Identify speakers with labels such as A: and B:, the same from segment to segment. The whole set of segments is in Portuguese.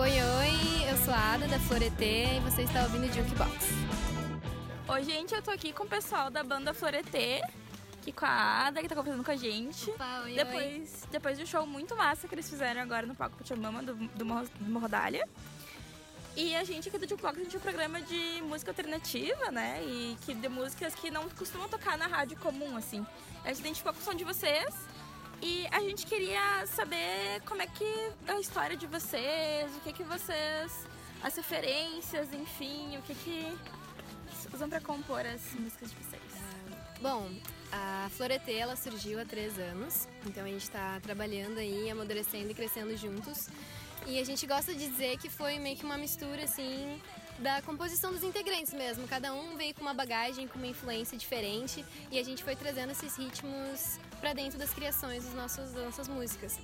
A: Oi, oi, eu sou a Ada da Floreté e você está ouvindo Jukebox.
B: Oi, gente, eu tô aqui com o pessoal da banda Floreté, aqui com a Ada, que tá conversando com a gente.
A: Opa, oi,
B: depois,
A: oi.
B: depois do show muito massa que eles fizeram agora no palco Pachamama do, do, Morro, do Morrodália. E a gente aqui do Jukebox, a gente é um programa de música alternativa, né? E que de músicas que não costumam tocar na rádio comum, assim. A gente identificou com o som de vocês e a gente queria saber como é que é a história de vocês, o que que vocês, as referências, enfim, o que que usam para compor as músicas de vocês.
A: Bom, a Floreté ela surgiu há três anos, então a gente está trabalhando aí, amadurecendo e crescendo juntos. E a gente gosta de dizer que foi meio que uma mistura assim da composição dos integrantes mesmo. Cada um veio com uma bagagem, com uma influência diferente e a gente foi trazendo esses ritmos para dentro das criações dos nossos, das nossas músicas.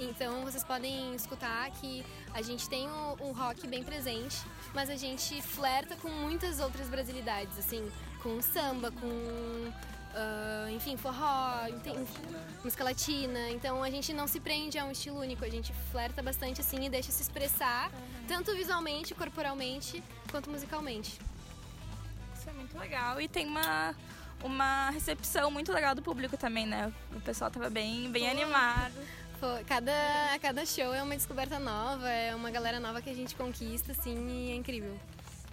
A: Então vocês podem escutar que a gente tem um, rock bem presente, mas a gente flerta com muitas outras brasilidades, assim, com samba, com uh, enfim, forró, tem, música latina. Então a gente não se prende a um estilo único, a gente flerta bastante assim e deixa se expressar, tanto visualmente, corporalmente, quanto musicalmente.
B: Isso é muito legal. E tem uma uma recepção muito legal do público também, né? O pessoal tava bem, bem animado.
A: Pô, cada, cada show é uma descoberta nova, é uma galera nova que a gente conquista, assim, e é incrível.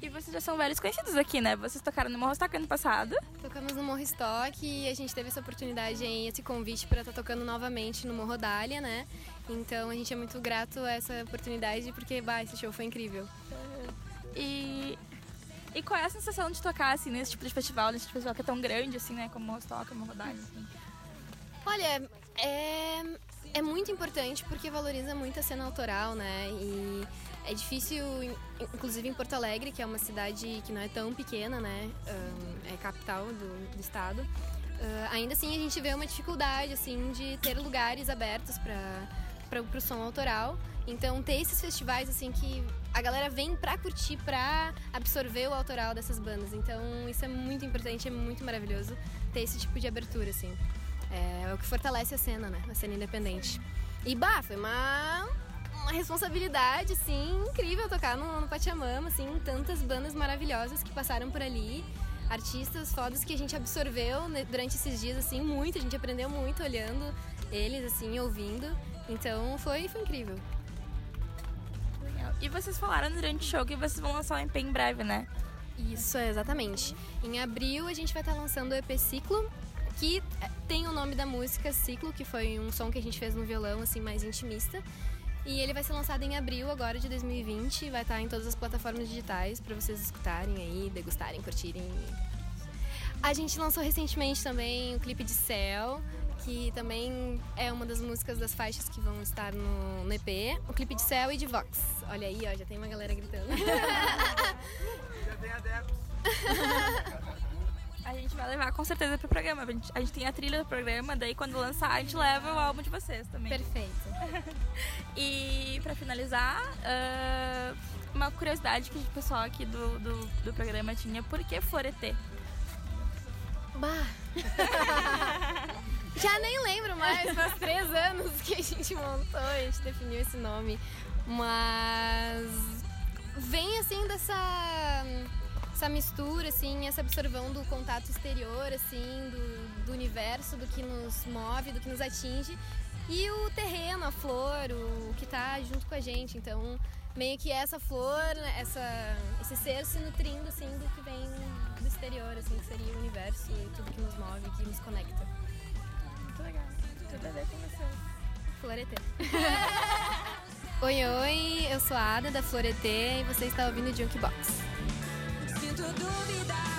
B: E vocês já são velhos conhecidos aqui, né? Vocês tocaram no Morro Stock ano passado.
A: Tocamos no Morro Stock e a gente teve essa oportunidade aí, esse convite para estar tá tocando novamente no Morro Dália, né? Então a gente é muito grato a essa oportunidade porque, bah, esse show foi incrível.
B: E e qual é a sensação de tocar assim nesse tipo de festival, nesse tipo de festival que é tão grande assim, né, como o Rostock, como o Rodalho, assim?
A: Olha, é é muito importante porque valoriza muito a cena autoral, né? E é difícil, inclusive em Porto Alegre, que é uma cidade que não é tão pequena, né? é capital do, do estado. Ainda assim, a gente vê uma dificuldade, assim, de ter lugares abertos para o som autoral. Então, ter esses festivais, assim, que a galera vem pra curtir, pra absorver o autoral dessas bandas. Então, isso é muito importante, é muito maravilhoso ter esse tipo de abertura, assim. É, é o que fortalece a cena, né? A cena independente. E bah, foi uma, uma responsabilidade, assim, incrível tocar no, no Pachamama, assim, tantas bandas maravilhosas que passaram por ali. Artistas fodas que a gente absorveu durante esses dias, assim, muito. A gente aprendeu muito olhando eles, assim, ouvindo. Então foi, foi incrível.
B: Legal. E vocês falaram durante o show que vocês vão lançar o EP em breve, né?
A: Isso, exatamente. Em abril a gente vai estar lançando o EP Ciclo, que tem o nome da música Ciclo, que foi um som que a gente fez no violão, assim, mais intimista. E ele vai ser lançado em abril agora de 2020, vai estar em todas as plataformas digitais para vocês escutarem aí, degustarem, curtirem. A gente lançou recentemente também o clipe de Céu, que também é uma das músicas das faixas que vão estar no, no EP. O clipe de Céu e de Vox. Olha aí, ó, já tem uma galera gritando.
C: já tem adeptos.
B: A gente vai levar com certeza pro programa. A gente, a gente, tem a trilha do programa, daí quando lançar a gente leva o álbum de vocês também.
A: Perfeito.
B: e para finalizar, uh, uma curiosidade que o pessoal aqui do, do, do programa tinha, por que Floreté?
A: Bah! Já nem lembro mais, faz três anos que a gente montou, a gente definiu esse nome. Mas vem assim dessa essa mistura, assim, essa absorvão do contato exterior, assim, do, do universo, do que nos move, do que nos atinge. E o terreno, a flor, o que está junto com a gente. Então, meio que essa flor, essa, esse ser se nutrindo, assim, do que vem do exterior, assim, que seria o universo e tudo que nos move, que nos conecta.
B: Muito legal. Tudo a ver com você.
A: Floreté. oi, oi, eu sou a Ada da Floreté e você está ouvindo o Junkbox.
D: Sinto dúvida